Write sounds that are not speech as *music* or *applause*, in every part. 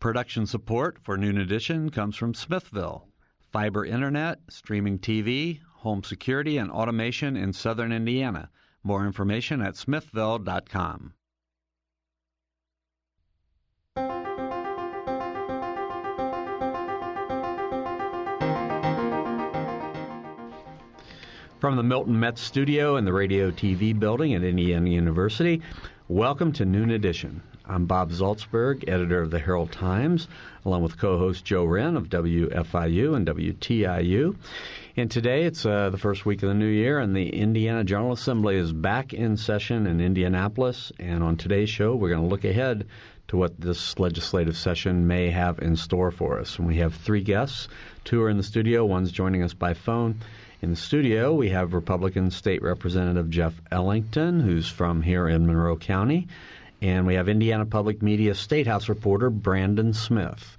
Production support for Noon Edition comes from Smithville. Fiber internet, streaming TV, home security, and automation in southern Indiana. More information at smithville.com. From the Milton Metz studio in the Radio TV building at Indiana University, welcome to Noon Edition. I'm Bob Zaltsberg, editor of the Herald Times, along with co-host Joe Wren of WFIU and WTIU. And today it's uh, the first week of the new year, and the Indiana General Assembly is back in session in Indianapolis. And on today's show, we're going to look ahead to what this legislative session may have in store for us. And we have three guests. Two are in the studio, one's joining us by phone. In the studio, we have Republican State Representative Jeff Ellington, who's from here in Monroe County, and we have Indiana Public Media State House reporter Brandon Smith.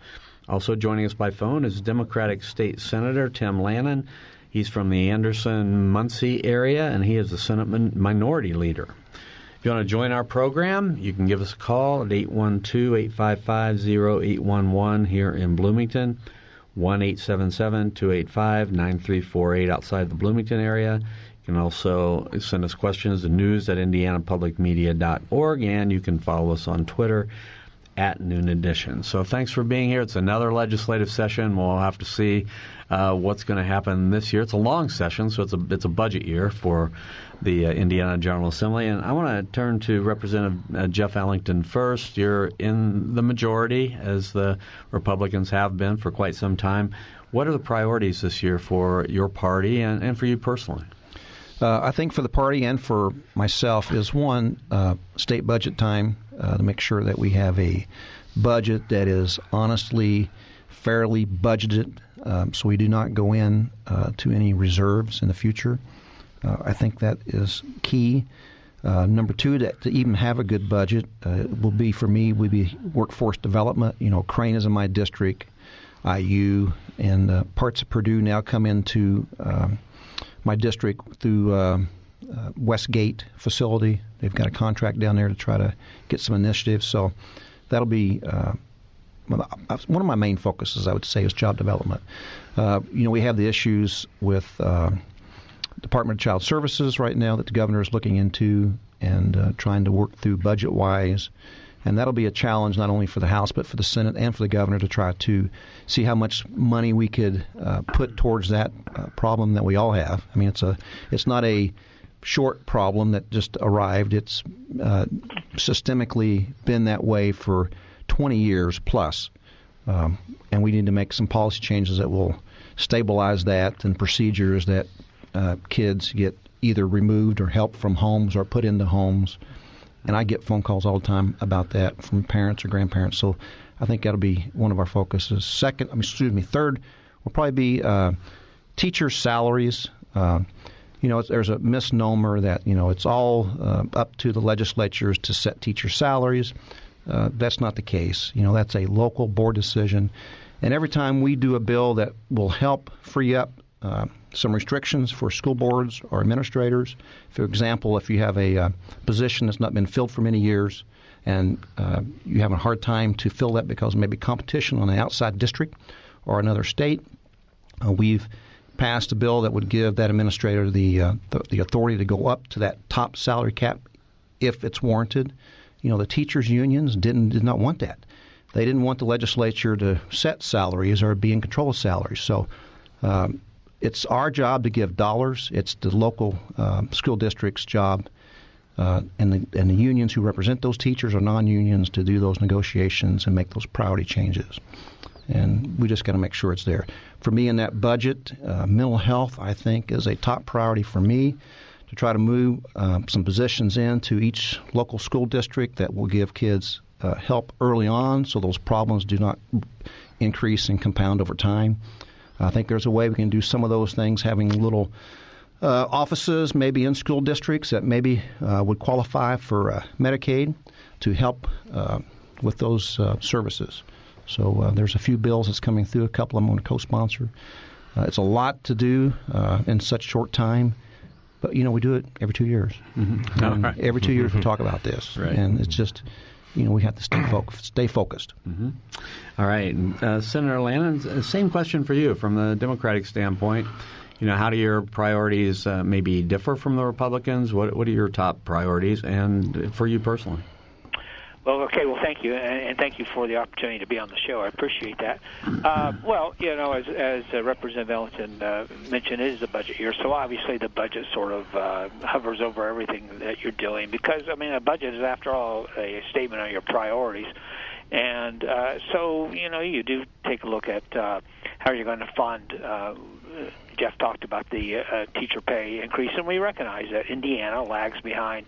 Also joining us by phone is Democratic State Senator Tim Lanane. He's from the Anderson Muncie area, and he is the Senate Minority Leader. If you want to join our program, you can give us a call at 812 855 0811 here in Bloomington one eight seven seven two eight five nine three four eight outside the Bloomington area. Can also send us questions to news at indianapublicmedia.org, and you can follow us on Twitter at Noon Edition. So thanks for being here. It's another legislative session. We'll have to see uh, what's going to happen this year. It's a long session, so it's a it's a budget year for the uh, Indiana General Assembly. And I want to turn to Representative uh, Jeff Ellington first. You're in the majority, as the Republicans have been for quite some time. What are the priorities this year for your party and, and for you personally? Uh, I think for the party and for myself is one uh, state budget time uh, to make sure that we have a budget that is honestly, fairly budgeted, um, so we do not go in uh, to any reserves in the future. Uh, I think that is key. Uh, number two, that to even have a good budget will be for me would be workforce development. You know, Crane is in my district. IU and parts of Purdue now come into um, my district through uh, uh, Westgate facility. They've got a contract down there to try to get some initiatives. So that'll be uh, one of my main focuses. I would say is job development. Uh, you know, we have the issues with uh, Department of Child Services right now that the governor is looking into and uh, trying to work through budget wise. And that'll be a challenge not only for the House but for the Senate and for the governor to try to see how much money we could uh, put towards that uh, problem that we all have. I mean, it's a it's not a short problem that just arrived. It's uh, systemically been that way for 20 years plus, um, and we need to make some policy changes that will stabilize that and procedures that uh, kids get either removed or help from homes or put into homes and I get phone calls all the time about that from parents or grandparents. So I think that'll be one of our focuses. Second, I mean, excuse me, third will probably be uh, teacher salaries. Uh, you know, there's a misnomer that you know it's all uh, up to the legislatures to set teacher salaries. Uh, that's not the case. You know, that's a local board decision. And every time we do a bill that will help free up uh, some restrictions for school boards or administrators. For example, if you have a uh, position that's not been filled for many years and uh, you have a hard time to fill that because maybe competition on an outside district or another state, uh, we've passed a bill that would give that administrator the, uh, the, the authority to go up to that top salary cap if it's warranted. You know, the teachers' unions didn't did not want that. They didn't want the legislature to set salaries or be in control of salaries. So um, it's our job to give dollars. It's the local uh, school district's job, uh, and the and the unions who represent those teachers or non-unions to do those negotiations and make those priority changes. And we just got to make sure it's there. For me, in that budget, uh, mental health I think is a top priority for me to try to move um, some positions into each local school district that will give kids uh, help early on, so those problems do not increase and compound over time. I think there's a way we can do some of those things, having little uh, offices, maybe in school districts that maybe uh, would qualify for uh, Medicaid to help uh, with those uh, services. So uh, there's a few bills that's coming through. A couple of them I'm going to co-sponsor. it's a lot to do in such short time, but you know we do it every two years. Mm-hmm. Right. Every 2 years we talk about this, right. and it's just you know we have to stay focused. Stay focused. Mm-hmm. All right, uh, Senator Lanane. Uh, same question for you from the Democratic standpoint. You know, how do your priorities uh, maybe differ from the Republicans? What What are your top priorities, and for you personally? Well, okay. Well, thank you, and, thank you for the opportunity to be on the show. I appreciate that. Uh, well, you know, as, as uh, Representative Ellington uh, mentioned, it is a budget year, so obviously the budget sort of uh, hovers over everything that you're doing because, I mean, a budget is, after all, a statement on your priorities. And uh, so, you know, you do take a look at uh, how you're going to fund. Uh, Jeff talked about the uh, teacher pay increase, and we recognize that Indiana lags behind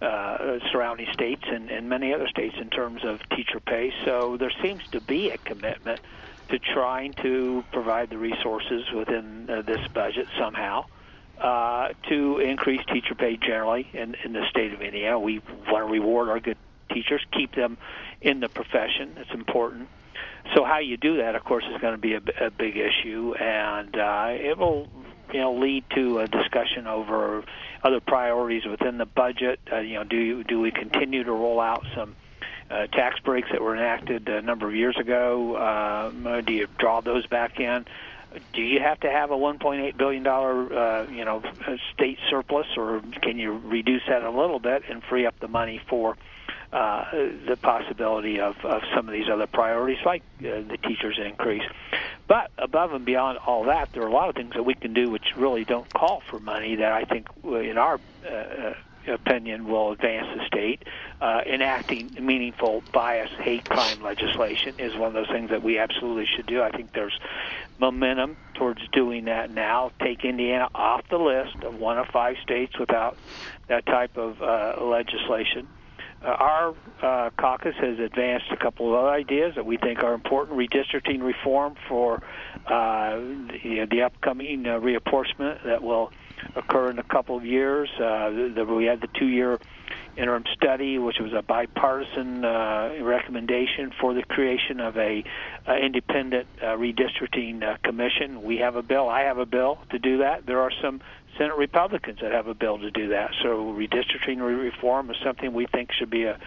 surrounding states and, and many other states in terms of teacher pay. So there seems to be a commitment to trying to provide the resources within uh, this budget somehow uh, to increase teacher pay generally in, in the state of Indiana. We want to reward our good teachers, keep them in the profession. It's important. So how you do that, of course, is going to be a, a big issue, and uh, it will, you know, lead to a discussion over other priorities within the budget. Uh, you know, do you, do we continue to roll out some uh, tax breaks that were enacted a number of years ago? Um, do you draw those back in? Do you have to have a 1.8 billion dollar, uh, you know, state surplus, or can you reduce that a little bit and free up the money for uh, the possibility of, of some of these other priorities, like uh, the teachers increase? But above and beyond all that, there are a lot of things that we can do which really don't call for money that I think, in our uh, uh, opinion, will advance the state. Uh, enacting meaningful bias hate crime legislation is one of those things that we absolutely should do. I think there's momentum towards doing that now. Take Indiana off the list of one of five states without that type of uh, legislation. Uh, our uh, caucus has advanced a couple of other ideas that we think are important. Redistricting reform for uh, the, the upcoming uh, reapportionment that will occur in a couple of years. Uh, the, we had the two-year interim study, which was a bipartisan uh, recommendation for the creation of a uh, independent uh, redistricting uh, commission. We have a bill. I have a bill to do that. There are some Senate Republicans that have a bill to do that. So redistricting reform is something we think should be a,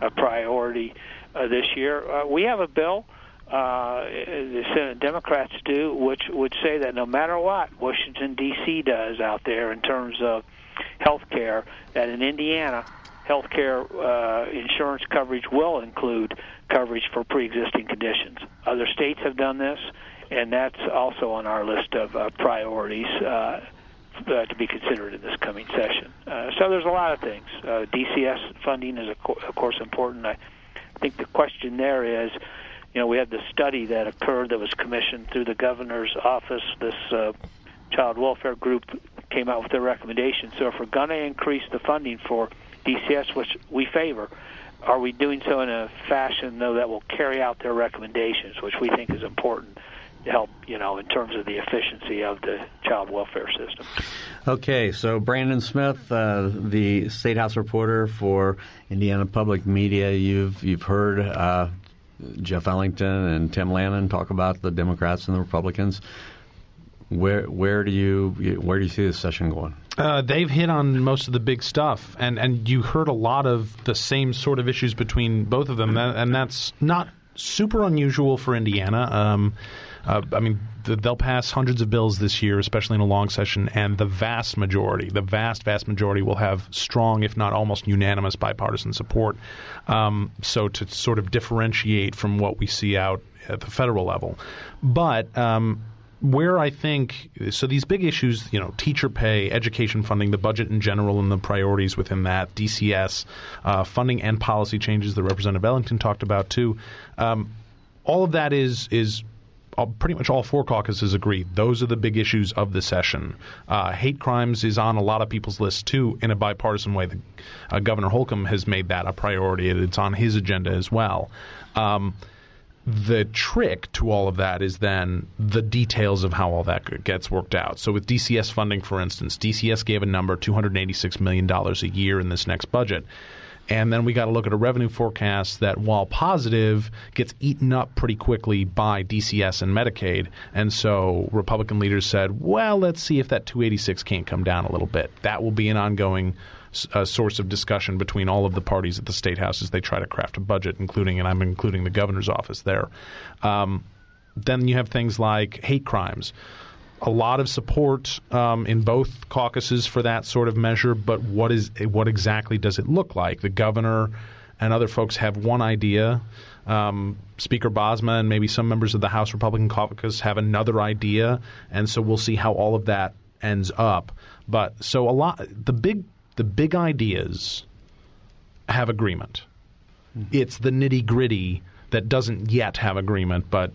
a priority uh, this year. Uh, we have a bill. Uh, the Senate Democrats do, which would say that no matter what Washington D.C. does out there in terms of health care, that in Indiana, health care uh, insurance coverage will include coverage for pre-existing conditions. Other states have done this, and that's also on our list of uh, priorities. Uh, uh, to be considered in this coming session. Uh, so there's a lot of things. Uh, DCS funding is, of, co- of course, important. I think the question there is, you know, we had the study that occurred that was commissioned through the governor's office. This uh, child welfare group came out with their recommendation. So if we're going to increase the funding for DCS, which we favor, are we doing so in a fashion though that will carry out their recommendations, which we think is important? Help, you know, in terms of the efficiency of the child welfare system. Okay, so Brandon Smith, uh, the State House reporter for Indiana Public Media, you've you've heard uh, Jeff Ellington and Tim Lanane talk about the Democrats and the Republicans. Where where do you where do you see this session going? Uh, they've hit on most of the big stuff, and and you heard a lot of the same sort of issues between both of them, and that's not super unusual for Indiana. Um, uh, I mean, the, they'll pass hundreds of bills this year, especially in a long session, and the vast majority, the vast, vast majority, will have strong, if not almost unanimous, bipartisan support. Um, so to sort of differentiate from what we see out at the federal level, but. Um, where I think so these big issues, you know, teacher pay, education funding, the budget in general, and the priorities within that, DCS, uh, funding and policy changes that Representative Ellington talked about too. Um, all of that is is pretty much all four caucuses agree. Those are the big issues of the session. Uh, hate crimes is on a lot of people's lists too, in a bipartisan way. The, uh, Governor Holcomb has made that a priority. It's on his agenda as well. Um, the trick to all of that is then the details of how all that gets worked out. So, with DCS funding, for instance, DCS gave a number $286 million a year in this next budget. And then we got to look at a revenue forecast that, while positive, gets eaten up pretty quickly by DCS and Medicaid. And so Republican leaders said, well, let's see if that 286 can't come down a little bit. That will be an ongoing source of discussion between all of the parties at the state house as they try to craft a budget, including and I'm including the governor's office there. Um, then you have things like hate crimes. A lot of support um, in both caucuses for that sort of measure, but what is what exactly does it look like? The governor and other folks have one idea. Um, Speaker Bosma and maybe some members of the House Republican caucus have another idea, and so we'll see how all of that ends up. But so a lot the big the big ideas have agreement. Mm-hmm. It's the nitty gritty that doesn't yet have agreement, but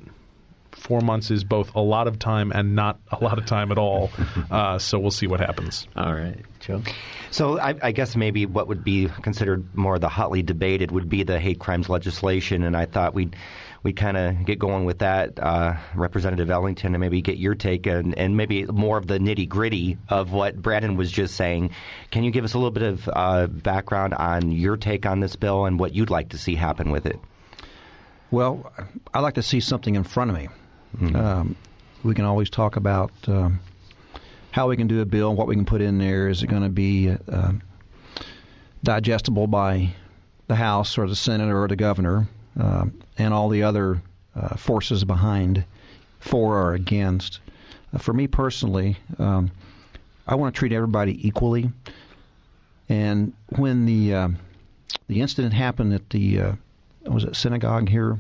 four months is both a lot of time and not a lot of time at all. *laughs* Uh, so we'll see what happens. All right, Joe. So I, I, guess maybe what would be considered more the hotly debated would be the hate crimes legislation, and I thought we'd we kind of get going with that, uh, Representative Ellington, and maybe get your take and, and maybe more of the nitty gritty of what Brandon was just saying. Can you give us a little bit of uh, background on your take on this bill and what you'd like to see happen with it? Well, I'd like to see something in front of me. Mm-hmm. Um, we can always talk about um, how we can do a bill, what we can put in there. Is it going to be uh, digestible by the House or the Senate or the governor, uh, and all the other uh, forces behind, for or against? Uh, for me personally, um, I want to treat everybody equally. And when the uh, the incident happened at the uh, was it synagogue here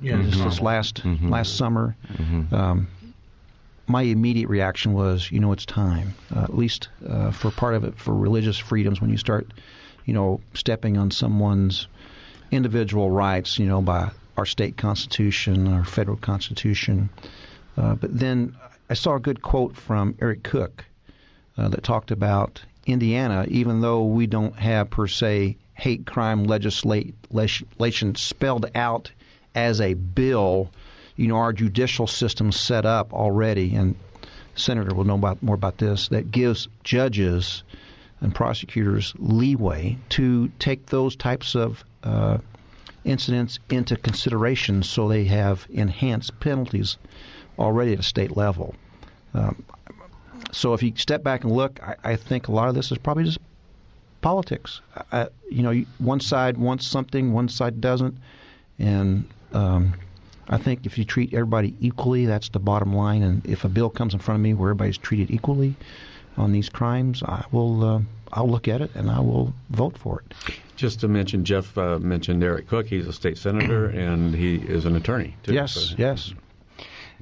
yeah, this, this last mm-hmm. last summer. Mm-hmm. Um, my immediate reaction was, you know, it's time. Uh, at least uh, for part of it, for religious freedoms, when you start, you know, stepping on someone's individual rights, you know, by our state constitution, our federal constitution. Uh, but then I saw a good quote from Eric Koch uh, that talked about Indiana, even though we don't have per se hate crime legislation spelled out as a bill, you know, our judicial system set up already, and Senator will know about, more about this, that gives judges and prosecutors leeway to take those types of uh, incidents into consideration so they have enhanced penalties already at a state level. Um, so if you step back and look, I, I, think a lot of this is probably just politics. I, you know, one side wants something, one side doesn't, and um, I think if you treat everybody equally, that's the bottom line. And if a bill comes in front of me where everybody's treated equally on these crimes, I will uh, I'll look at it and I will vote for it. Just to mention, Jeff uh, mentioned Eric Koch. He's a state senator *clears throat* and he is an attorney too. Yes, so. yes.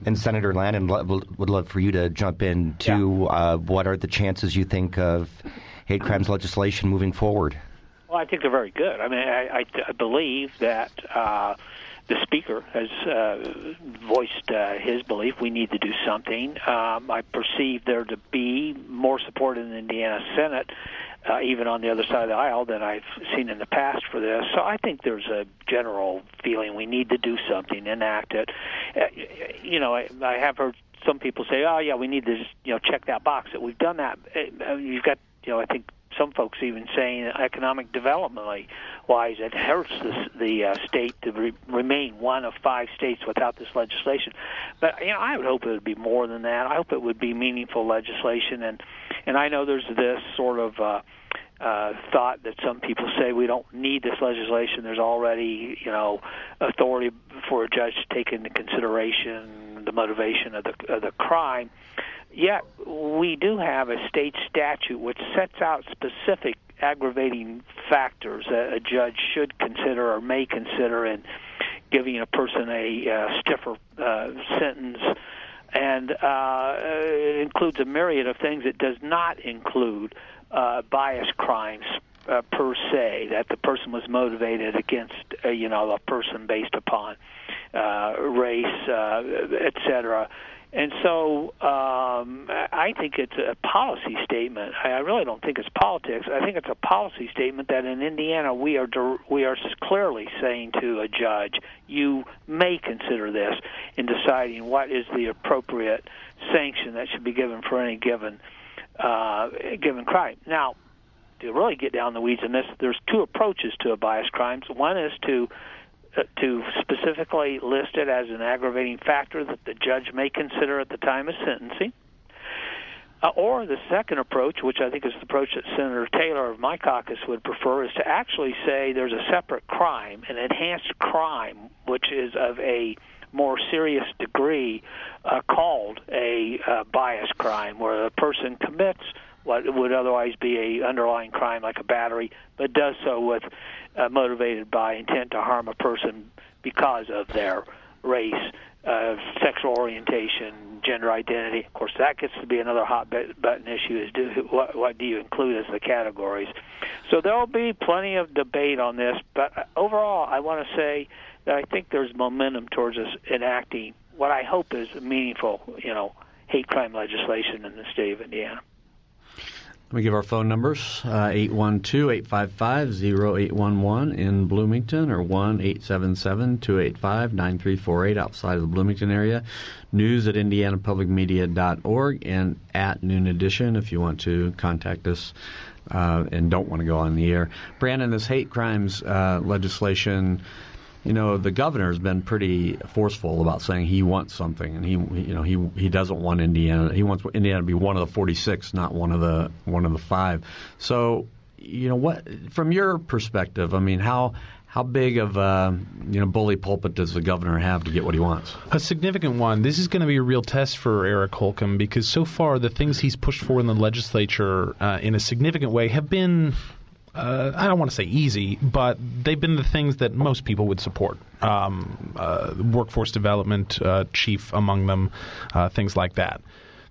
And Senator Lanane would love for you to jump in to yeah. uh, what are the chances you think of hate crimes legislation moving forward? Well, I think they're very good. I mean, I, I, I believe that uh, the speaker has uh, voiced uh, his belief we need to do something. Um, I perceive there to be more support in the Indiana Senate, uh, even on the other side of the aisle, than I've seen in the past for this. So I think there's a general feeling we need to do something, enact it. Uh, you know, I, I have heard some people say, "Oh, yeah, we need to just, you know check that box." That we've done that. Uh, you've got you know, I think some folks even saying economic developmentally wise it hurts the, the uh, state to re- remain one of five states without this legislation. But you know, I would hope it would be more than that. I hope it would be meaningful legislation, and and I know there's this sort of. Uh, uh, thought that some people say we don't need this legislation. There's already, you know, authority for a judge to take into consideration the motivation of the of the crime. Yet we do have a state statute which sets out specific aggravating factors that a judge should consider or may consider in giving a person a uh, stiffer uh, sentence. And uh, it includes a myriad of things. It does not include uh, bias crimes uh, per se, that the person was motivated against, uh, you know, a person based upon uh, race, uh, et cetera. And so um, I think it's a policy statement. I really don't think it's politics. I think it's a policy statement that in Indiana we are we are clearly saying to a judge, you may consider this in deciding what is the appropriate sanction that should be given for any given uh, given crime. Now, to really get down the weeds in this, there's two approaches to a bias crime. One is to to specifically list it as an aggravating factor that the judge may consider at the time of sentencing. Uh, or the second approach, which I think is the approach that Senator Taylor of my caucus would prefer, is to actually say there's a separate crime, an enhanced crime, which is of a more serious degree, uh, called a uh, bias crime, where a person commits what would otherwise be a underlying crime like a battery, but does so with uh, motivated by intent to harm a person because of their race, uh, sexual orientation, gender identity. Of course, that gets to be another hot button issue: is do what, what do you include as the categories? So there will be plenty of debate on this. But overall, I want to say that I think there's momentum towards us enacting what I hope is meaningful, you know, hate crime legislation in the state of Indiana. Let me give our phone numbers uh, 812 855 0811 in Bloomington or 1 877 285 9348 outside of the Bloomington area. News at indianapublicmedia.org and at Noon Edition if you want to contact us uh, and don't want to go on the air. Brandon, this hate crimes uh, legislation you know, the governor has been pretty forceful about saying he wants something, and he, you know, he he doesn't want Indiana. He wants Indiana to be one of the 46, not one of the one of the five. So, you know, what from your perspective? I mean, how how big of a you know bully pulpit does the governor have to get what he wants? A significant one. This is going to be a real test for Eric Holcomb because so far the things he's pushed for in the legislature uh, in a significant way have been uh, I don't want to say easy, but they've been the things that most people would support. Um, uh, workforce development, uh, chief among them, uh, things like that.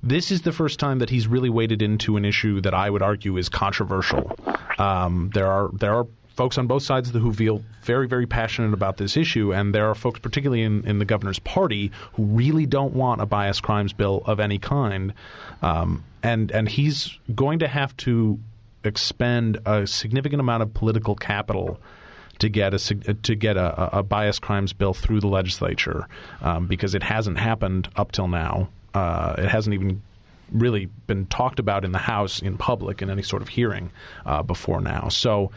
This is the first time that he's really waded into an issue that I would argue is controversial. Um, there are there are folks on both sides the, who feel very, very passionate about this issue, and there are folks, particularly in, in the governor's party, who really don't want a bias crimes bill of any kind. Um, and and he's going to have to expend a significant amount of political capital to get a to get a, a bias crimes bill through the legislature um, because it hasn't happened up till now. Uh, it hasn't even really been talked about in the House in public in any sort of hearing uh, before now. So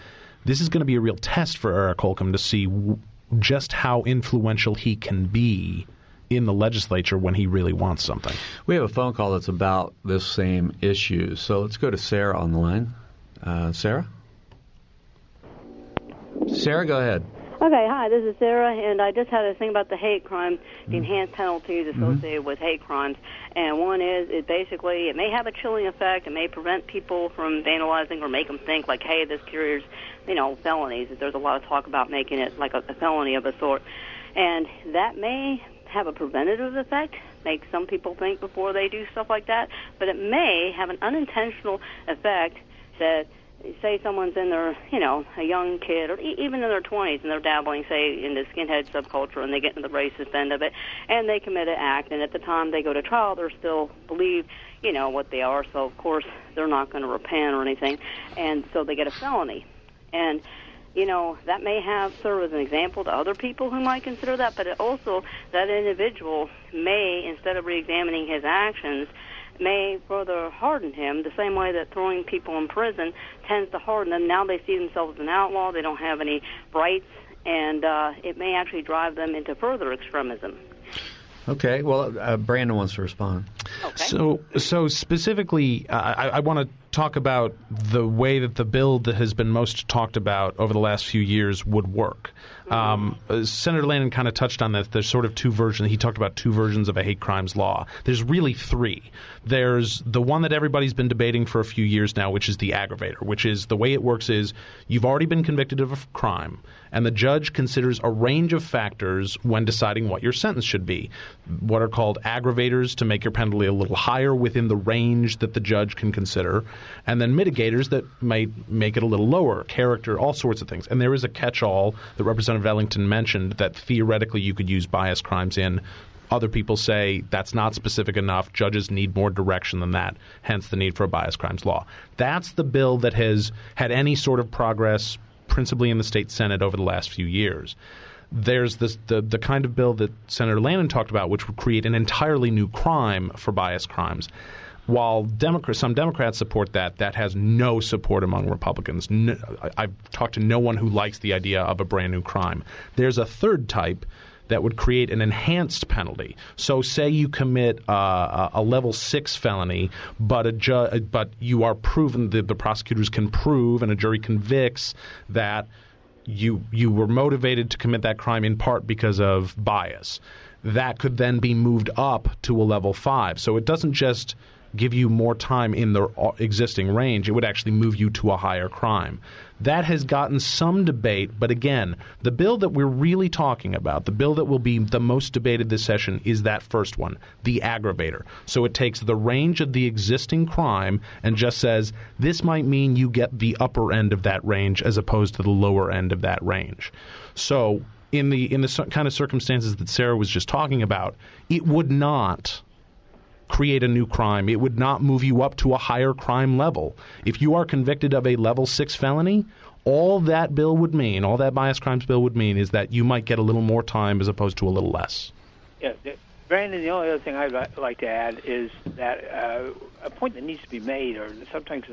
this is going to be a real test for Eric Holcomb to see w- just how influential he can be in the legislature when he really wants something. We have a phone call that's about this same issue. So let's go to Sarah on the line. Uh, Sarah? Sarah, go ahead. Okay, hi, this is Sarah, and I just had a thing about the hate crime, the mm-hmm. enhanced penalties associated mm-hmm. with hate crimes. And one is, it basically, it may have a chilling effect. It may prevent people from vandalizing or make them think, like, hey, this carries, you know, felonies. There's a lot of talk about making it like a, a felony of a sort. And that may have a preventative effect, make some people think before they do stuff like that, but it may have an unintentional effect that say someone's in their, you know, a young kid or even in their 20s and they're dabbling, say, in the skinhead subculture and they get into the racist end of it and they commit an act and at the time they go to trial they're still believe, you know, what they are. So of course they're not going to repent or anything, and so they get a felony. And you know that may have serve as an example to other people who might consider that, but it also that individual may, instead of re-examining his actions, may further harden him the same way that throwing people in prison tends to harden them. Now they see themselves as an outlaw, they don't have any rights, and uh, it may actually drive them into further extremism. Okay, well, uh, Brandon wants to respond. Okay. So, so specifically, uh, I, I want to talk about the way that the bill that has been most talked about over the last few years would work. Um, uh, Senator Lanane kind of touched on that. There's sort of two versions. He talked about two versions of a hate crimes law. There's really three. There's the one that everybody's been debating for a few years now, which is the aggravator, which is the way it works is you've already been convicted of a crime, and the judge considers a range of factors when deciding what your sentence should be. What are called aggravators to make your penalty a little higher within the range that the judge can consider, and then mitigators that might make it a little lower, character, all sorts of things. And there is a catch-all that Representative Ellington mentioned that theoretically you could use bias crimes in. Other people say that's not specific enough. Judges need more direction than that, hence the need for a bias crimes law. That's the bill that has had any sort of progress, principally in the state Senate, over the last few years there's this, the the kind of bill that Senator Lanane talked about, which would create an entirely new crime for bias crimes. While Democrats, some Democrats support that, that has no support among Republicans. No, I've talked to no one who likes the idea of a brand new crime. There's a third type that would create an enhanced penalty. So, say you commit uh, a level six felony, but a ju- but you are proven that the prosecutors can prove and a jury convicts that you you were motivated to commit that crime in part because of bias. That could then be moved up to a level five. So it doesn't just give you more time in the uh, existing range, it would actually move you to a higher crime. That has gotten some debate, but again, the bill that we're really talking about, the bill that will be the most debated this session, is that first one, the aggravator. So it takes the range of the existing crime and just says this might mean you get the upper end of that range as opposed to the lower end of that range. So in the in the kind of circumstances that Sarah was just talking about, it would not create a new crime. It would not move you up to a higher crime level. If you are convicted of a level 6 felony, all that bill would mean, all that bias crimes bill would mean is that you might get a little more time as opposed to a little less. Yeah, Brandon, the only other thing I'd like to add is that uh, a point that needs to be made, or sometimes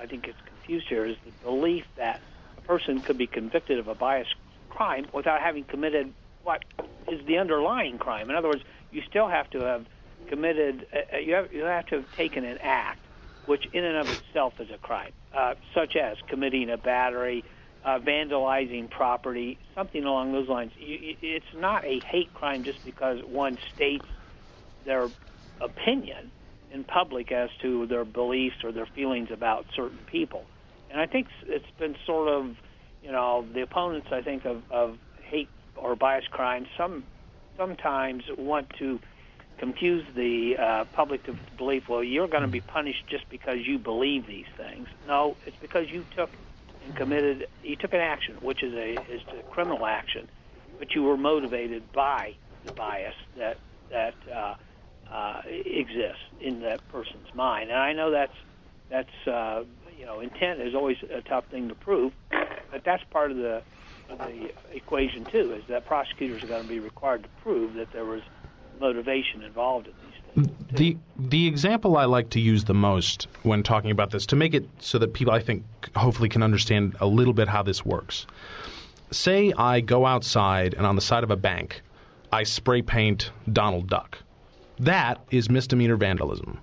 I think it's confused here, is the belief that a person could be convicted of a bias crime without having committed what is the underlying crime. In other words, you still have to have committed, uh, uh, you, have, you have to have taken an act which in and of itself is a crime, uh, such as committing a battery, uh, vandalizing property, something along those lines. You, it's not a hate crime just because one states their opinion in public as to their beliefs or their feelings about certain people. And I think it's been sort of, you know, the opponents, I think, of, of hate or bias crimes some sometimes want to confuse the uh, public to believe, well, you're going to be punished just because you believe these things. No, it's because you took and committed, you took an action, which is a is a criminal action, but you were motivated by the bias that that uh, uh, exists in that person's mind. And I know that's that's uh, you know intent is always a tough thing to prove, but that's part of the of the equation too. Is that prosecutors are going to be required to prove that there was motivation involved in these things. The the example I like to use the most when talking about this to make it so that people I think hopefully can understand a little bit how this works. Say I go outside and on the side of a bank I spray paint Donald Duck. That is misdemeanor vandalism.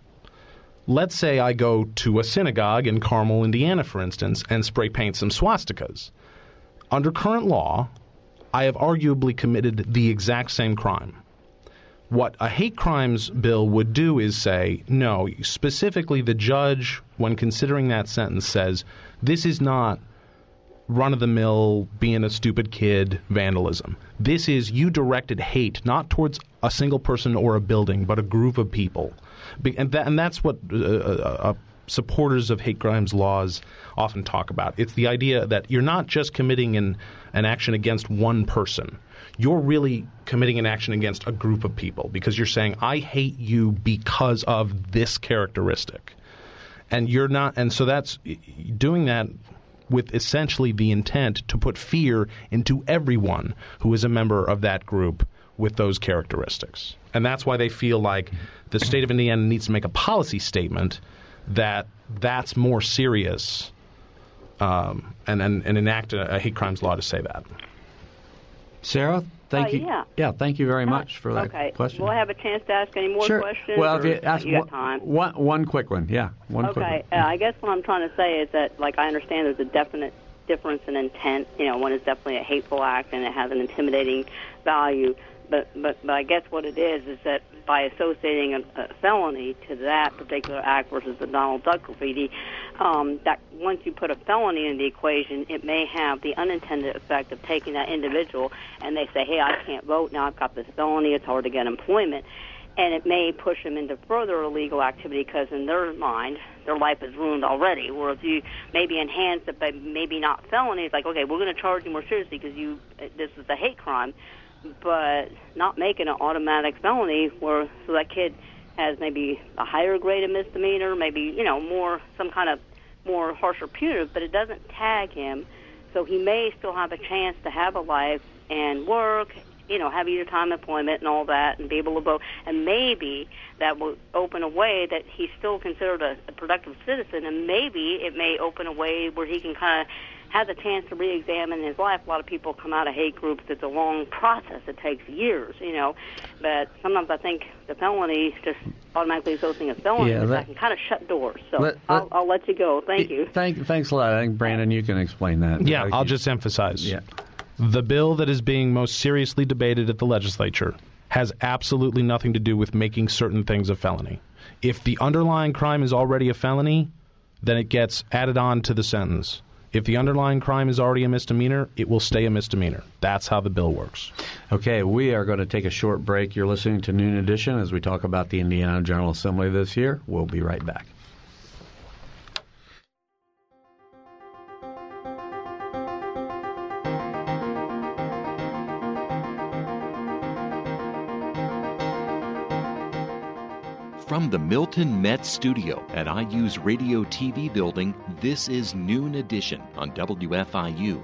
Let's say I go to a synagogue in Carmel, Indiana, for instance, and spray paint some swastikas. Under current law, I have arguably committed the exact same crime. What a hate crimes bill would do is say, no, specifically the judge, when considering that sentence, says this is not run of the mill, being a stupid kid vandalism. This is you directed hate not towards a single person or a building, but a group of people. And, that, and that's what uh, uh, uh, supporters of hate crimes laws often talk about. It's the idea that you're not just committing an, an action against one person you're really committing an action against a group of people because you're saying, I hate you because of this characteristic. And you're not, and so that's doing that with essentially the intent to put fear into everyone who is a member of that group with those characteristics. And that's why they feel like the state of Indiana needs to make a policy statement that that's more serious um, and, and, and enact a, a hate crimes law to say that. Sarah, thank uh, you. Yeah. yeah, thank you very much for that okay. question. Will I have a chance to ask any more sure. questions? Well, if you ask you one, one, one quick one, yeah, one okay. quick one. Uh, I guess what I'm trying to say is that, like, I understand there's a definite difference in intent. You know, one is definitely a hateful act and it has an intimidating value. But, but, but I guess what it is is that by associating a, a felony to that particular act versus the Donald Duck graffiti, um, that once you put a felony in the equation, it may have the unintended effect of taking that individual and they say, hey, I can't vote now. I've got this felony. It's hard to get employment. And it may push them into further illegal activity because in their mind, their life is ruined already. Whereas you maybe enhance it, but maybe not felony. It's like, okay, we're going to charge you more seriously because you this is a hate crime, but not making an automatic felony where so that kid has maybe a higher grade of misdemeanor, maybe you know more some kind of more harsher punitive, but it doesn't tag him, so he may still have a chance to have a life and work, you know, have either time employment and all that, and be able to vote, and maybe that will open a way that he's still considered a, a productive citizen, and maybe it may open a way where he can kind of has a chance to re-examine his life. A lot of people come out of hate groups. It's a long process. It takes years, you know. But sometimes I think the felony just automatically associating a felony, Yeah, which that- I can kind of shut doors. So Let- I'll, let- I'll let you go. Thank you. Thank, thanks a lot. I think Brandon, you can explain that. Yeah, I'll just emphasize. Yeah. The bill that is being most seriously debated at the legislature has absolutely nothing to do with making certain things a felony. If the underlying crime is already a felony, then it gets added on to the sentence. If the underlying crime is already a misdemeanor, it will stay a misdemeanor. That's how the bill works. Okay, we are going to take a short break. You're listening to Noon Edition as we talk about the Indiana General Assembly this year. We'll be right back. Milton Metz Studio at IU's Radio TV building, this is Noon Edition on WFIU.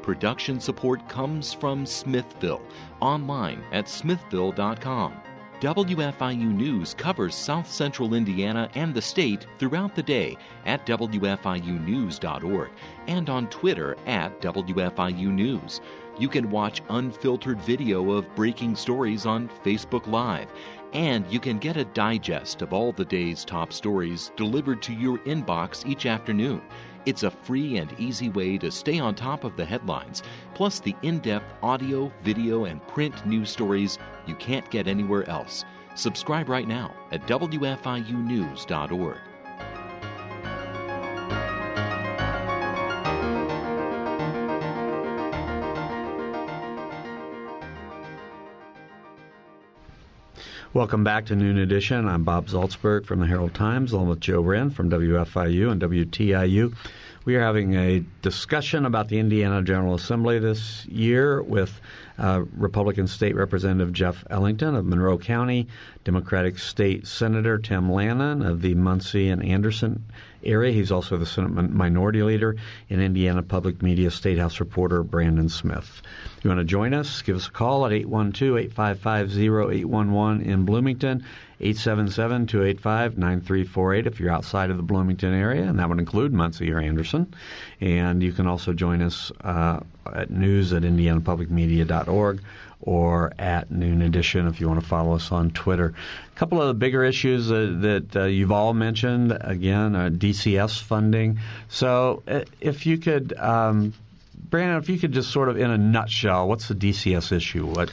Production support comes from Smithville, online at smithville.com. WFIU News covers South Central Indiana and the state throughout the day at WFIUnews.org and on Twitter at WFIU News. You can watch unfiltered video of breaking stories on Facebook Live, and you can get a digest of all the day's top stories delivered to your inbox each afternoon. It's a free and easy way to stay on top of the headlines, plus the in depth audio, video, and print news stories you can't get anywhere else. Subscribe right now at WFIUnews.org. Welcome back to Noon Edition. I'm Bob Zaltsberg from the Herald Times, along with Joe Wren from WFIU and WTIU. We are having a discussion about the Indiana General Assembly this year with uh, Republican State Representative Jeff Ellington of Monroe County, Democratic State Senator Tim Lanane of the Muncie and Anderson area. He's also the Senate Minority Leader in Indiana Public Media State House reporter Brandon Smith. If you want to join us, give us a call at 812-855-0811 in Bloomington, 877-285-9348 if you're outside of the Bloomington area, and that would include Muncie or Anderson. And you can also join us uh, at news at indianapublicmedia.org or at Noon Edition if you want to follow us on Twitter. A couple of the bigger issues uh, that uh, you've all mentioned, again, uh, DCS funding. So uh, if you could, um, Brandon, if you could just sort of in a nutshell, what's the DCS issue? What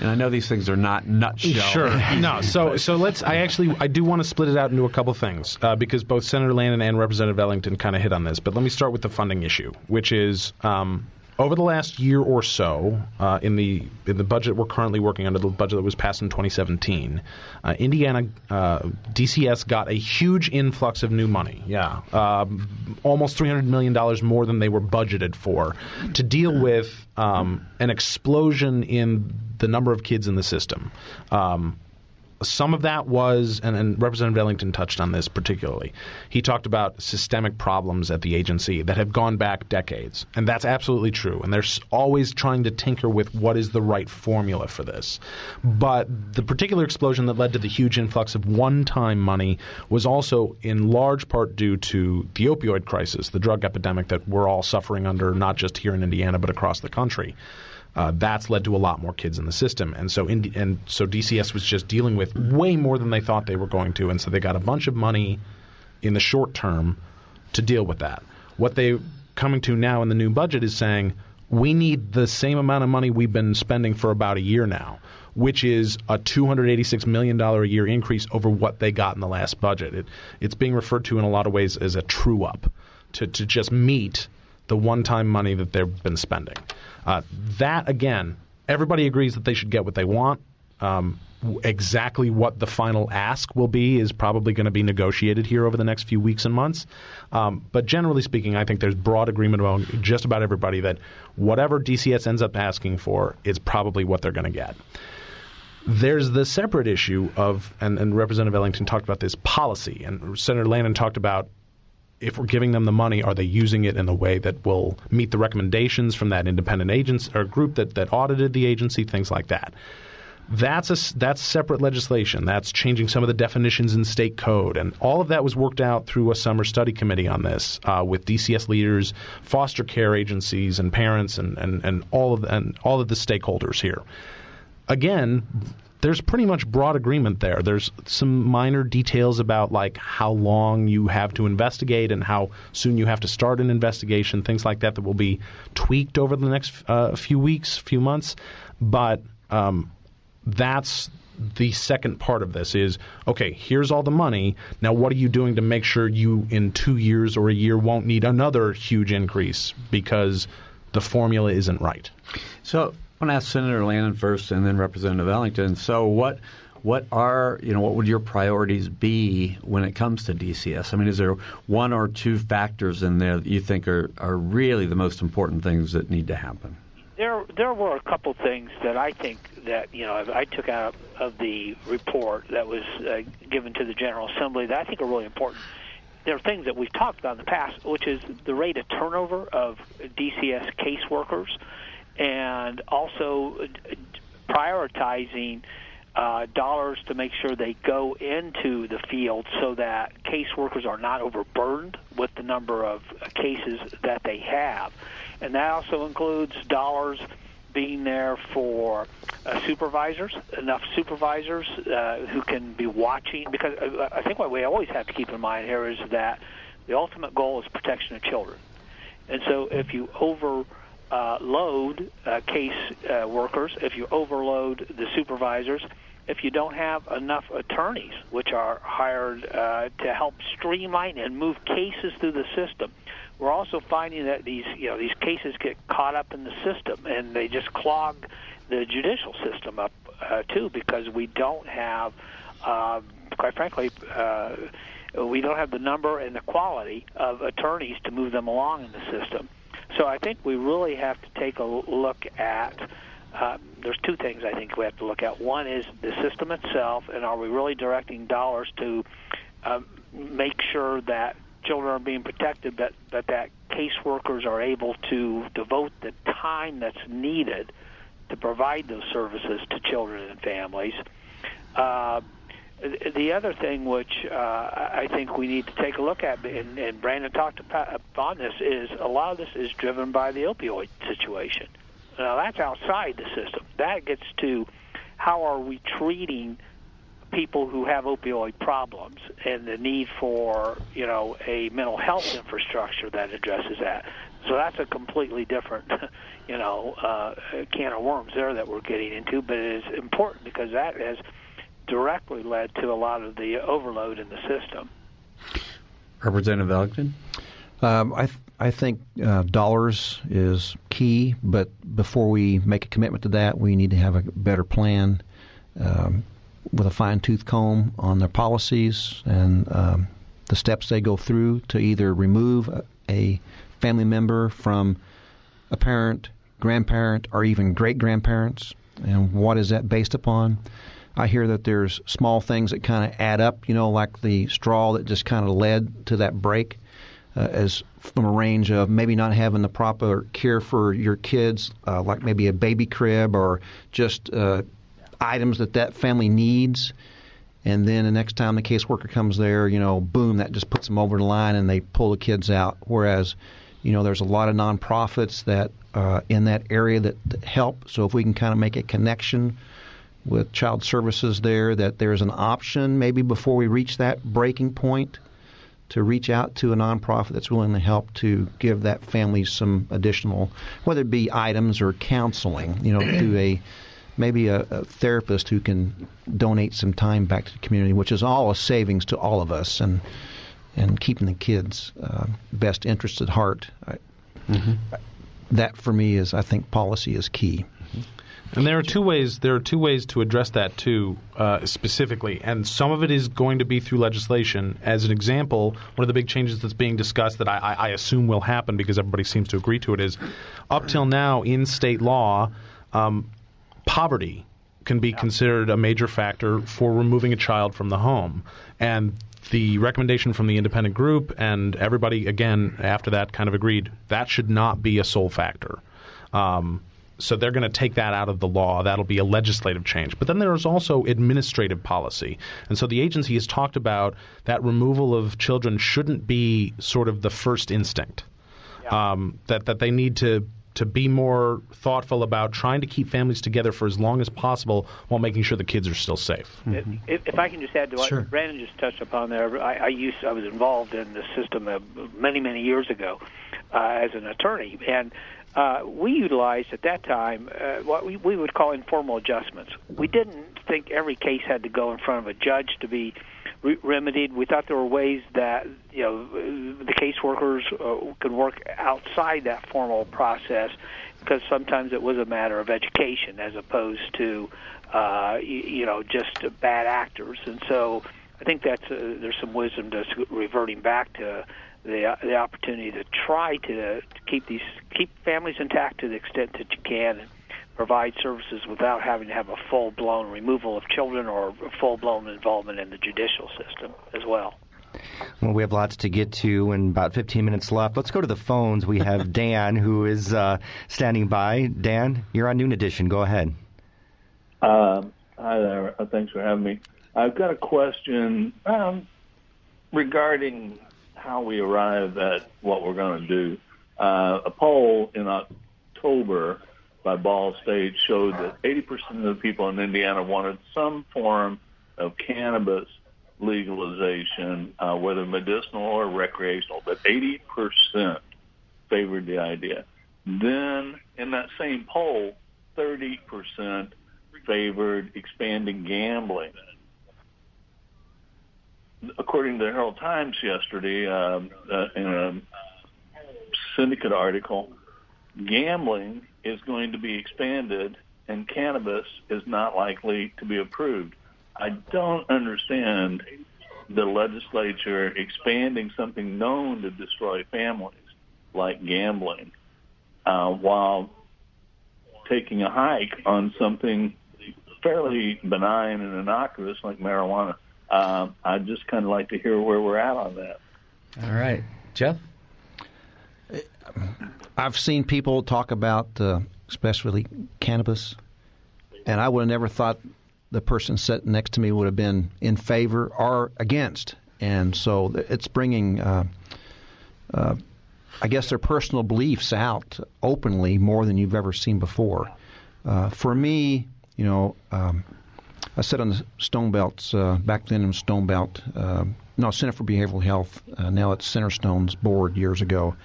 and I know these things are not nutshell. Sure. *laughs* no. So so let's. I actually I do want to split it out into a couple things uh, because both Senator Lanane and Representative Ellington kind of hit on this. But let me start with the funding issue, which is. Um, over the last year or so, uh, in the in the budget we're currently working under, the budget that was passed in 2017, uh, Indiana uh, DCS got a huge influx of new money. Yeah, um, almost 300 million dollars more than they were budgeted for to deal with um, an explosion in the number of kids in the system. Um, some of that was, and, and Representative Ellington touched on this particularly. He talked about systemic problems at the agency that have gone back decades, and that's absolutely true. And they're always trying to tinker with what is the right formula for this. But the particular explosion that led to the huge influx of one-time money was also in large part due to the opioid crisis, the drug epidemic that we're all suffering under, not just here in Indiana but across the country. Uh, that's led to a lot more kids in the system, and so Indi- and so DCS was just dealing with way more than they thought they were going to, and so they got a bunch of money in the short term to deal with that. What they coming to now in the new budget is saying we need the same amount of money we've been spending for about a year now, which is a $286 million a year increase over what they got in the last budget. It, it's being referred to in a lot of ways as a true up to, to just meet the one time money that they've been spending. Uh, that, again, everybody agrees that they should get what they want. Um, exactly what the final ask will be is probably going to be negotiated here over the next few weeks and months. Um, but generally speaking, I think there's broad agreement among just about everybody that whatever DCS ends up asking for is probably what they're going to get. There's the separate issue of, and, and Representative Ellington talked about this policy, and Senator Lanane talked about if we're giving them the money, are they using it in a way that will meet the recommendations from that independent agency or group that, that audited the agency, things like that. That's a, that's separate legislation. That's changing some of the definitions in state code, and all of that was worked out through a summer study committee on this uh, with DCS leaders, foster care agencies, and parents, and, and, and all of and all of the stakeholders here. Again, there's pretty much broad agreement there. There's some minor details about like how long you have to investigate and how soon you have to start an investigation, things like that that will be tweaked over the next uh, few weeks, few months. But um, that's the second part of this is okay here's all the money now what are you doing to make sure you in two years or a year won't need another huge increase because the formula isn't right so I want to ask Senator Lanane first, and then Representative Ellington. So, what what are you know what would your priorities be when it comes to DCS? I mean, is there one or two factors in there that you think are are really the most important things that need to happen? There, there were a couple things that I think that you know I took out of the report that was uh, given to the General Assembly that I think are really important. There are things that we've talked about in the past, which is the rate of turnover of DCS caseworkers and also prioritizing uh, dollars to make sure they go into the field so that caseworkers are not overburdened with the number of cases that they have. And that also includes dollars being there for uh, supervisors, enough supervisors uh, who can be watching. Because uh, I think what we always have to keep in mind here is that the ultimate goal is protection of children. And so if you over uh, load uh, case uh, workers, if you overload the supervisors, if you don't have enough attorneys, which are hired uh, to help streamline and move cases through the system, we're also finding that these you know these cases get caught up in the system and they just clog the judicial system up uh, too because we don't have, uh, quite frankly. Uh, we don't have the number and the quality of attorneys to move them along in the system. So I think we really have to take a look at. Uh, there's two things I think we have to look at. One is the system itself, and are we really directing dollars to uh, make sure that children are being protected, but that that caseworkers are able to devote the time that's needed to provide those services to children and families. Uh, the other thing which uh, I think we need to take a look at, and, and Brandon talked about this, is a lot of this is driven by the opioid situation. Now that's outside the system. That gets to how are we treating people who have opioid problems and the need for you know a mental health infrastructure that addresses that. So that's a completely different *laughs* you know uh, can of worms there that we're getting into, but it is important because that is directly led to a lot of the overload in the system. Representative Ellington? Um, I, th- I think uh, dollars is key, but before we make a commitment to that, we need to have a better plan um, with a fine tooth comb on their policies and um, the steps they go through to either remove a, a family member from a parent, grandparent, or even great grandparents, and what is that based upon? I hear that there's small things that kind of add up, you know, like the straw that just kind of led to that break, uh, as from a range of maybe not having the proper care for your kids, uh, like maybe a baby crib or just uh, items that that family needs. And then the next time the caseworker comes there, you know, boom, that just puts them over the line and they pull the kids out. Whereas, you know, there's a lot of nonprofits that uh, in that area that, that help. So if we can kind of make a connection with child services there that there's an option maybe before we reach that breaking point to reach out to a nonprofit that's willing to help to give that family some additional, whether it be items or counseling, you know, through a maybe a, a, therapist who can donate some time back to the community, which is all a savings to all of us, and and keeping the kids' uh, best interests at heart. mm-hmm. That for me is, I think, policy is key. And there are two ways. There are two ways to address that too, uh, specifically, and some of it is going to be through legislation. As an example, one of the big changes that's being discussed that I, I assume will happen because everybody seems to agree to it is, up till now in state law, um, poverty can be considered a major factor for removing a child from the home, and the recommendation from the independent group and everybody again after that kind of agreed that should not be a sole factor. Um, so they're going to take that out of the law. That'll be a legislative change. But then there is also administrative policy. And so the agency has talked about that removal of children shouldn't be sort of the first instinct. Yeah. Um, that, that they need to to be more thoughtful about trying to keep families together for as long as possible while making sure the kids are still safe. Mm-hmm. If, if, I can just add to what sure. Brandon just touched upon there, I, I used I was involved in the system uh, many many years ago uh, as an attorney, and uh, we utilized at that time uh, what we, we would call informal adjustments. We didn't think every case had to go in front of a judge to be re- remedied. We thought there were ways that you know the caseworkers uh, could work outside that formal process because sometimes it was a matter of education as opposed to uh, you, you know just bad actors. And so I think that's uh, there's some wisdom to reverting back to the the opportunity to try to, to keep these keep families intact to the extent that you can and provide services without having to have a full blown removal of children or full blown involvement in the judicial system as well. Well, we have lots to get to and about 15 minutes left. Let's go to the phones. We have *laughs* Dan who is uh, standing by. Dan, you're on Noon Edition. Go ahead. Uh, hi there. Uh, thanks for having me. I've got a question um, regarding how we arrive at what we're going to do. Uh, a poll in October by Ball State showed that 80% of the people in Indiana wanted some form of cannabis legalization, uh, whether medicinal or recreational, but 80% favored the idea. Then in that same poll, 30% favored expanding gambling according to the Herald Times yesterday, um, uh, in a syndicate article, gambling is going to be expanded and cannabis is not likely to be approved. I don't understand the legislature expanding something known to destroy families like gambling uh, while taking a hike on something fairly benign and innocuous like marijuana uh, I'd just kind of like to hear where we're at on that. All right, Jeff. I've seen people talk about, uh, especially cannabis, and I would have never thought the person sitting next to me would have been in favor or against. And so it's bringing, uh, uh, I guess, their personal beliefs out openly more than you've ever seen before. Uh, for me, you know, um, I sat on the Stone Belts uh, back then in Stone Belt, uh, no Center for Behavioral Health. Uh, now it's Centerstone's board years ago,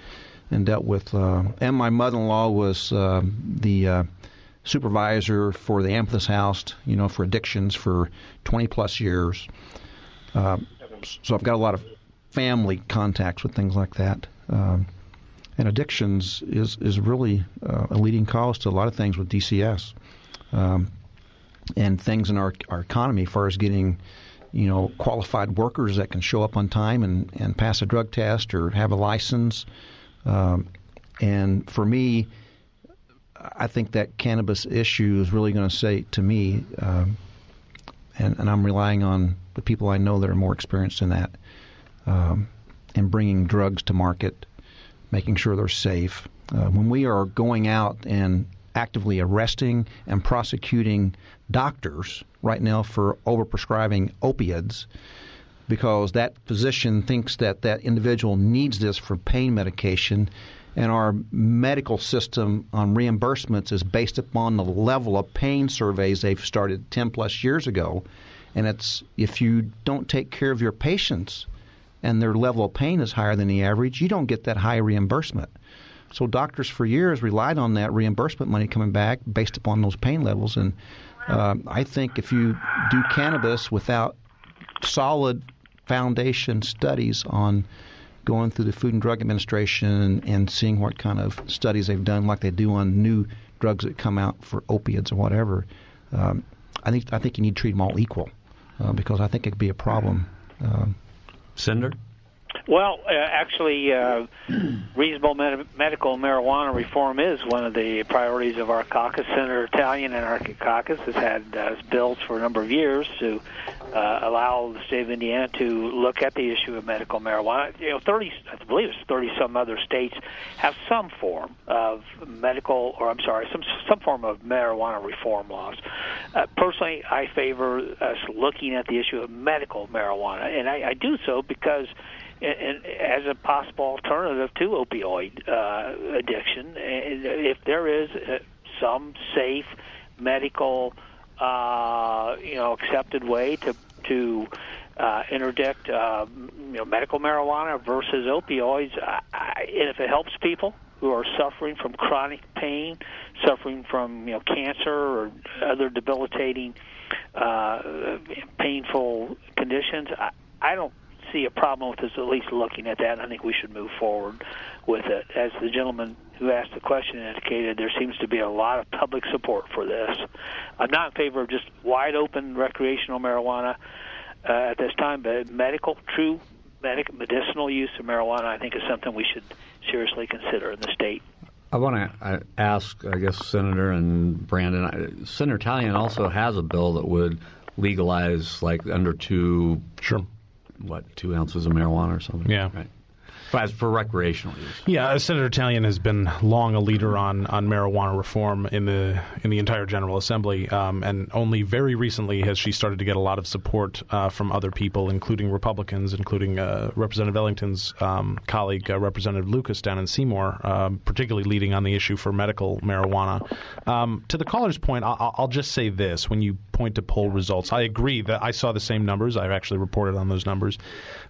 and dealt with. Uh, and my mother-in-law was uh, the uh, supervisor for the Amethyst House, you know, for addictions for 20 plus years. Uh, so I've got a lot of family contacts with things like that. Um, and addictions is is really a leading cause to a lot of things with DCS. Um, and things in our our economy as far as getting you know qualified workers that can show up on time and and pass a drug test or have a license. Um, and for me I think that cannabis issue is really going to say to me um, and, and I'm relying on the people I know that are more experienced in that um, in bringing drugs to market making sure they're safe. Uh, when we are going out and actively arresting and prosecuting doctors right now for overprescribing opiates because that physician thinks that that individual needs this for pain medication. And our medical system on reimbursements is based upon the level of pain surveys they've started 10 plus years ago. And it's if you don't take care of your patients and their level of pain is higher than the average you don't get that high reimbursement so doctors for years relied on that reimbursement money coming back based upon those pain levels. And uh, I think if you do cannabis without solid foundation studies on going through the Food and Drug Administration and, seeing what kind of studies they've done, like they do on new drugs that come out for opiates or whatever, um, I think I think you need to treat them all equal uh, because I think it could be a problem. Um, Cinder? Well, uh, actually, uh, *clears throat* reasonable med- medical marijuana reform is one of the priorities of our caucus. Senator Tallian and our caucus has had uh, bills for a number of years to uh, allow the state of Indiana to look at the issue of medical marijuana. You know, 30, I believe it's 30 some other states have some form of medical, or I'm sorry, some some form of marijuana reform laws. Uh, personally, I favor us looking at the issue of medical marijuana, and I, I do so because and, as a possible alternative to opioid uh, addiction, if there is uh, some safe medical, uh, you know, accepted way to to uh, interdict, uh, you know, medical marijuana versus opioids, I, and if it helps people who are suffering from chronic pain, suffering from you know cancer or other debilitating, uh, painful conditions, I, I don't see a problem with us at least looking at that. I think we should move forward with it. As the gentleman who asked the question indicated, there seems to be a lot of public support for this. I'm not in favor of just wide open recreational marijuana uh, at this time, but medical, true medic, medicinal use of marijuana, I think, is something we should seriously consider in the state. I want to ask, I guess, Senator and Brandon. Senator Tallian also has a bill that would legalize like under two sure what two ounces of marijuana or something. Yeah. Right as for recreational use. Yeah, uh, Senator Tallian has been long a leader on, on marijuana reform in the in the entire General Assembly, um, and only very recently has she started to get a lot of support uh, from other people, including Republicans, including uh, Representative Ellington's um, colleague, uh, Representative Lucas down in Seymour, um, particularly leading on the issue for medical marijuana. Um, to the caller's point, I'll, I'll just say this: when you point to poll results, I agree that I saw the same numbers. I've actually reported on those numbers.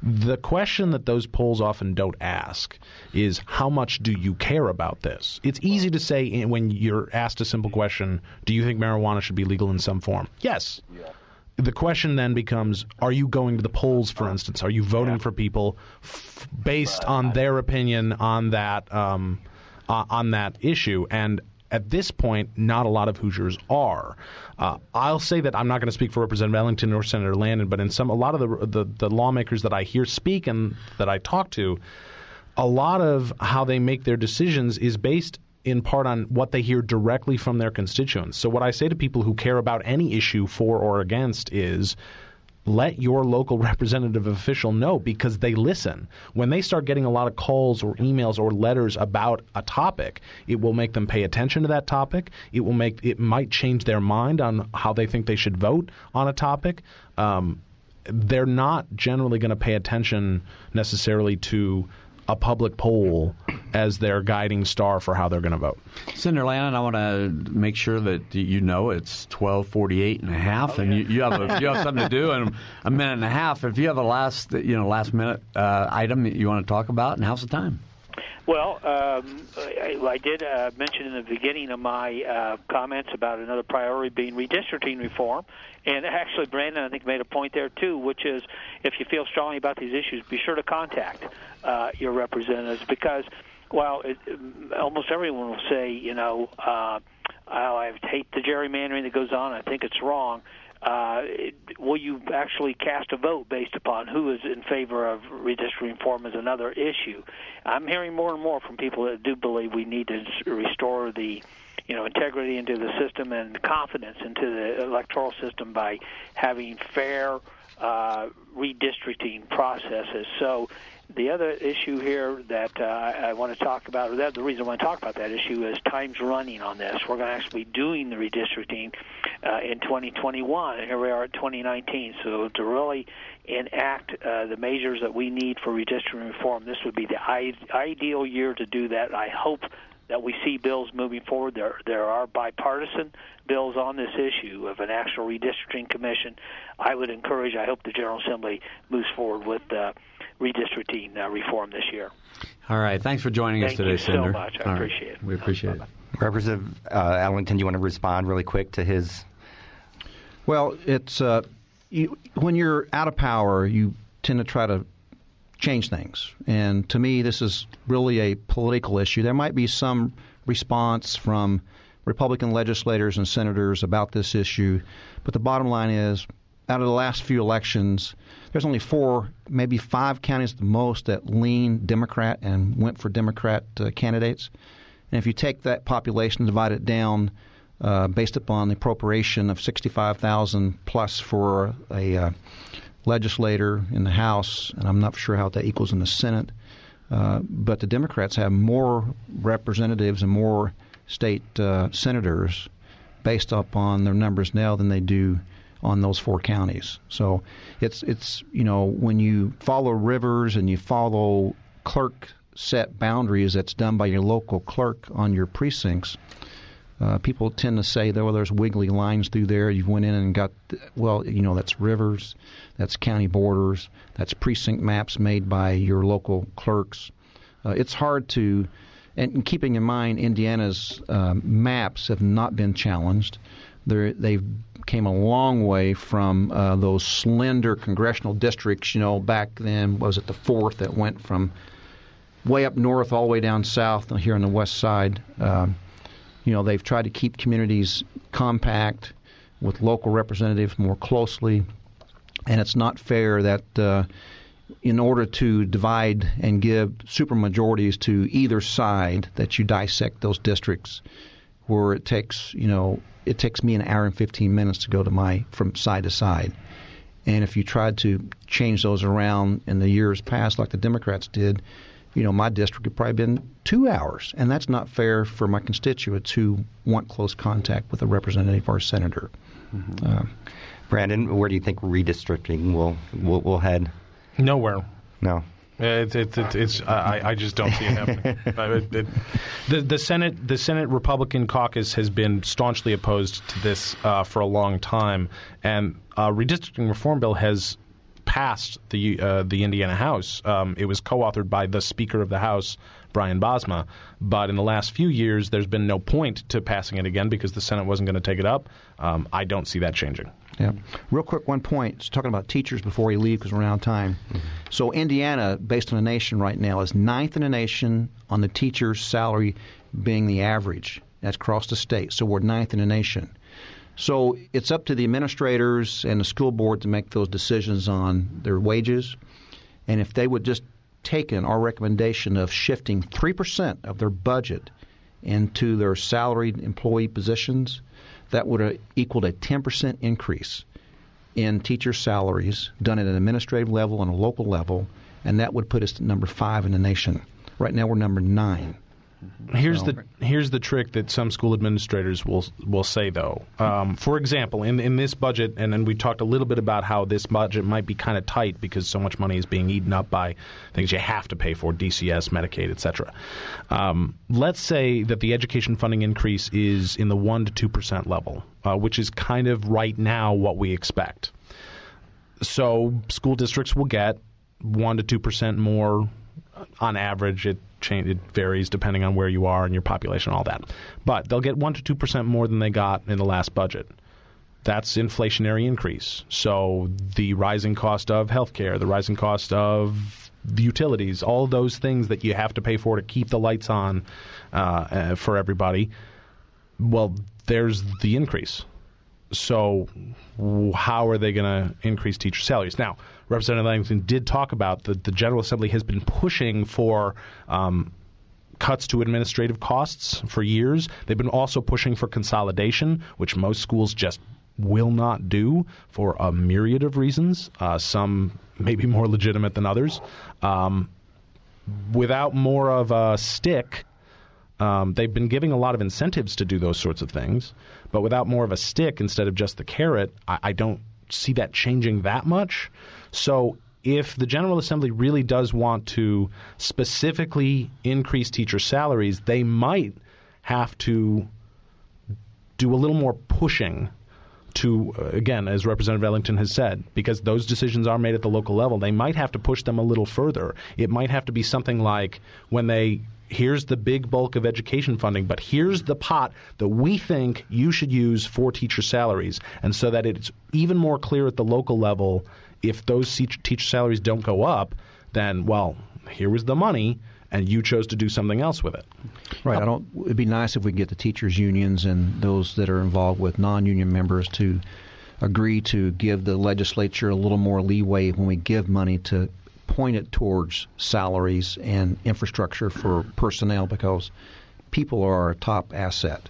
The question that those polls often don't ask is how much do you care about this? It's easy to say when you're asked a simple question, do you think marijuana should be legal in some form? Yes. Yeah. The question then becomes Are you going to the polls, for instance? Are you voting yeah. for people f- based on their opinion on that um, uh, on that issue? And at this point, not a lot of Hoosiers are. Uh, I'll say that I'm not going to speak for Representative Ellington or Senator Lanane, but in some a lot of the, the, the lawmakers that I hear speak and that I talk to, a lot of how they make their decisions is based in part on what they hear directly from their constituents. So what I say to people who care about any issue for or against is let your local *laughs* representative official know because they listen. When they start getting a lot of calls or emails or letters about a topic, it will make them pay attention to that topic. It will make it might change their mind on how they think they should vote on a topic. Um, they're not generally going to pay attention necessarily to a public poll as their guiding star for how they're going to vote. Senator Lanane, I want to make sure that you know it's 12:48 and a half, and you, you, have a, you have something to do in a minute and a half. If you have a last you know last minute uh, item that you want to talk about, now's the time. Well, um, I, I did uh, mention in the beginning of my uh, comments about another priority being redistricting reform. And actually, Brandon, I think, made a point there, too, which is if you feel strongly about these issues, be sure to contact uh, your representatives because, well, it, almost everyone will say, you know, uh, I hate the gerrymandering that goes on. I think it's wrong uh, will you actually cast a vote based upon who is in favor of redistricting reform is another issue. I'm hearing more and more from people that do believe we need to restore the you know integrity into the system and confidence into the electoral system by having fair uh, redistricting processes. So the other issue here that uh, I want to talk about, or that the reason I want to talk about that issue is time's running on this. We're going to actually be doing the redistricting uh, in 2021, and here we are at 2019. So to really enact uh, the measures that we need for redistricting reform, this would be the I- ideal year to do that. I hope that we see bills moving forward. There, there are bipartisan bills on this issue of an actual redistricting commission. I would encourage. I hope the General Assembly moves forward with. Uh, redistricting uh, reform this year. All right. Thanks for joining Thank us today, Senator. Thank you so much. I All appreciate right. it. We appreciate it. Representative uh, Ellington, do you want to respond really quick to his? Well, it's uh, you, when you're out of power, you tend to try to change things. And to me, this is really a political issue. There might be some response from Republican legislators and senators about this issue, but the bottom line is out of the last few elections, there's only four, maybe five counties at the most that lean Democrat and went for Democrat uh, candidates. And if you take that population, and divide it down, uh, based upon the appropriation of 65,000 plus for a uh, legislator in the House, and I'm not sure how that equals in the Senate. Uh, but the Democrats have more representatives and more state uh, senators based upon their numbers now than they do on those four counties. So it's it's you know when you follow rivers and you follow clerk set boundaries that's done by your local clerk on your precincts. Uh, people tend to say, "Well, there's wiggly lines through there." You've went in and got, well, you know, that's rivers, that's county borders, that's precinct maps made by your local clerks. Uh, it's hard to, and keeping in mind, Indiana's uh, maps have not been challenged. They're, they've came a long way from uh, those slender congressional districts. You know, back then was it the fourth that went from way up north all the way down south here on the west side. Um, you know, they've tried to keep communities compact with local representatives more closely, and it's not fair that uh, in order to divide and give supermajorities to either side, that you dissect those districts where it takes, you know, it takes me an hour and 15 minutes to go to my from side to side. And if you tried to change those around in the years past, like the Democrats did, you know, my district would probably been two hours, and that's not fair for my constituents who want close contact with a representative or a senator. Mm-hmm. Uh, Brandon, where do you think redistricting will will, will head? Nowhere. No. It's it's it's, it's I, I just don't see it happening. *laughs* it, it, the the Senate the Senate Republican caucus has been staunchly opposed to this uh, for a long time, and uh, redistricting reform bill has passed the uh, the Indiana House. Um, it was co-authored by the Speaker of the House, Brian Bosma. But in the last few years, there's been no point to passing it again because the Senate wasn't going to take it up. Um, I don't see that changing. Yeah. Real quick, one point. Just talking about teachers before we leave because we're out of time. Mm-hmm. So Indiana, based on the nation right now, is ninth in the nation on the teacher's salary being the average. That's across the state. So we're ninth in the nation. So it's up to the administrators and the school board to make those decisions on their wages. And if they would just taken our recommendation of shifting 3% of their budget into their salaried employee positions, that would have equaled a 10% increase in teacher salaries done at an administrative level and a local level, and that would put us at number five in the nation. Right now, we're number nine. Here's the here's the trick that some school administrators will will say though. Um, for example, in in this budget, and then we talked a little bit about how this budget might be kind of tight because so much money is being eaten up by things you have to pay for, DCS, Medicaid, etc. Um, let's say that the education funding increase is in the one to two percent level, uh, which is kind of right now what we expect. So school districts will get one to two percent more on average. It change, it varies depending on where you are and your population and all that. But they'll get 1 to 2% more than they got in the last budget. That's inflationary increase. So the rising cost of healthcare, the rising cost of the utilities, all those things that you have to pay for to keep the lights on uh, uh, for everybody, well, there's the increase. So, how are they going to increase teacher salaries? Now, Representative Ellington did talk about that the General Assembly has been pushing for. Um, cuts to administrative costs for years. They've been also pushing for consolidation, which most schools just will not do for a myriad of reasons, uh, some maybe more legitimate than others. Um, without more of a stick, um, they've been giving a lot of incentives to do those sorts of things, but without more of a stick instead of just the carrot, I, I don't see that changing that much. So if the General Assembly really does want to specifically increase teacher salaries, they might have to do a little more pushing to, uh, again, as Representative Ellington has said, because those decisions are made at the local level, they might have to push them a little further. It might have to be something like when they here's the big bulk of education funding, but here's the pot that we think you should use for teacher salaries. And so that it's even more clear at the local level if those teacher salaries don't go up, then, well, here was the money and you chose to do something else with it. Right. I don't. It'd be nice if we get the teachers' unions and those that are involved with non-union members to agree to give the legislature a little more leeway when we give money to point it towards salaries and infrastructure for personnel because people are our top asset.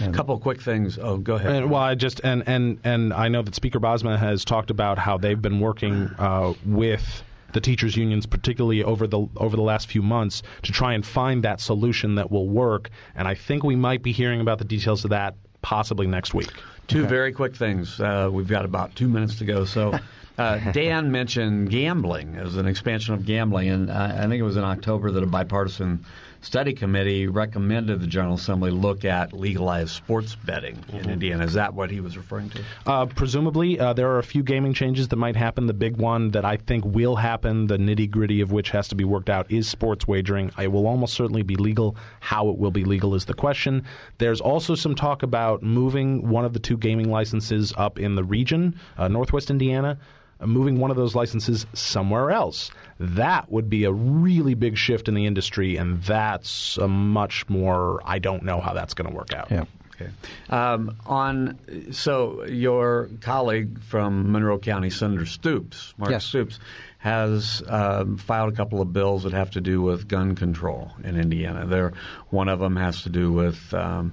A couple of quick things. Oh, go ahead. And, well, I just and and and I know that Speaker Bosma has talked about how they've been working uh, with the teachers unions particularly over the over the last few months to try and find that solution that will work and I think we might be hearing about the details of that possibly next week. Two okay. very quick things. Uh, we've got about 2 minutes to go. So uh, *laughs* Dan mentioned gambling as an expansion of gambling and I think it was in October that a bipartisan study committee recommended the General Assembly look at legalized sports betting mm-hmm. in Indiana. Is that what he was referring to? Uh, presumably, uh, there are a few gaming changes that might happen. The big one that I think will happen, the nitty gritty of which has to be worked out, is sports wagering. It will almost certainly be legal. How it will be legal is the question. There's also some talk about moving one of the two gaming licenses up in the region, uh, Northwest Indiana moving one of those licenses somewhere else. That would be a really big shift in the industry, and that's a much more. I don't know how that's going to work out. Yeah. Okay. Um, on so your colleague from Monroe County, Senator Stoops, Mark yes. Stoops, has um, filed a couple of bills that have to do with gun control in Indiana. There, one of them has to do with um,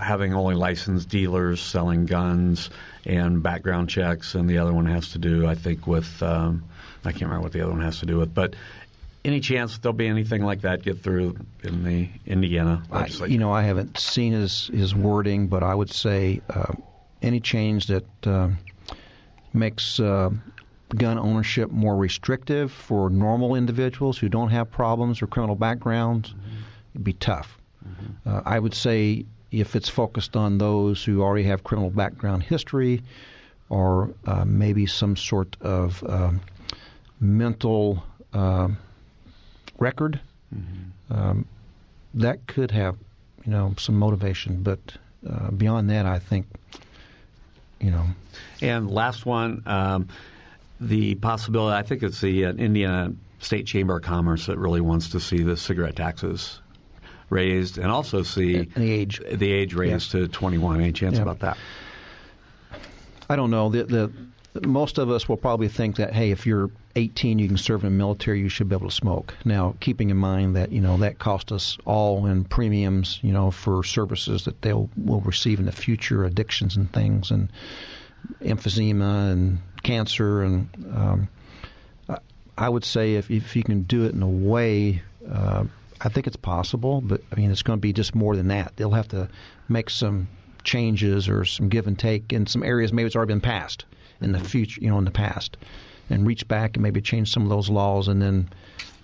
having only licensed dealers selling guns and background checks, and the other one has to do, I think, with um, I can't remember what the other one has to do with, but any chance there'll be anything like that get through in the Indiana legislature? I, you know, I haven't seen his his wording, but I would say uh, any change that uh, makes uh, gun ownership more restrictive for normal individuals who don't have problems or criminal backgrounds mm-hmm. would be tough. Mm-hmm. Uh, I would say if it's focused on those who already have criminal background history or uh, maybe some sort of um, mental uh, record, mm-hmm. um, that could have you know some motivation. But uh, beyond that, I think you know. And last one, um, the possibility. I think it's the uh, Indiana State Chamber of Commerce that really wants to see the cigarette taxes raised and also see and the age the age raised to 21. Any chance yeah. about that? I don't know. The, the most of us will probably think that hey, if you're 18, you can serve in the military, you should be able to smoke. Now, keeping in mind that you know that cost us all in premiums, you know, for services that they'll will receive in the future, addictions and things, and emphysema and cancer, and um, I would say if if you can do it in a way. Uh, I think it's possible, but I mean, it's going to be just more than that. They'll have to make some changes or some give and take in some areas maybe it's already been passed in the mm-hmm. future, you know, in the past, and reach back and maybe change some of those laws and then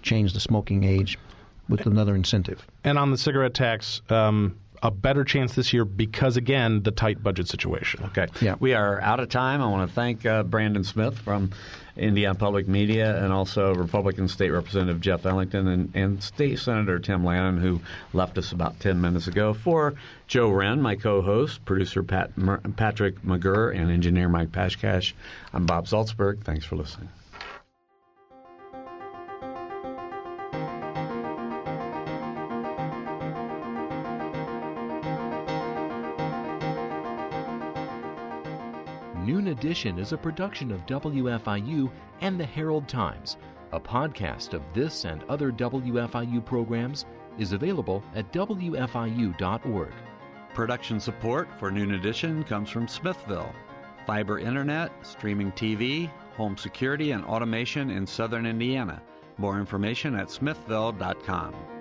change the smoking age with another incentive. And on the cigarette tax, um, a better chance this year because, again, the tight budget situation. Okay. Yeah. We are out of time. I want to thank uh, Brandon Smith from Indiana Public Media and also Republican State Representative Jeff Ellington and, and State Senator Tim Lanane, who left us about 10 minutes ago. For Joe Hren, my co host, producer Pat, Patrick McGurr, and engineer Mike Pashkash, I'm Bob Zaltsberg. Thanks for listening. Edition is a production of WFIU and the Herald Times. A podcast of this and other WFIU programs is available at WFIU.org. Production support for Noon Edition comes from Smithville. Fiber internet, streaming TV, home security, and automation in southern Indiana. More information at smithville.com.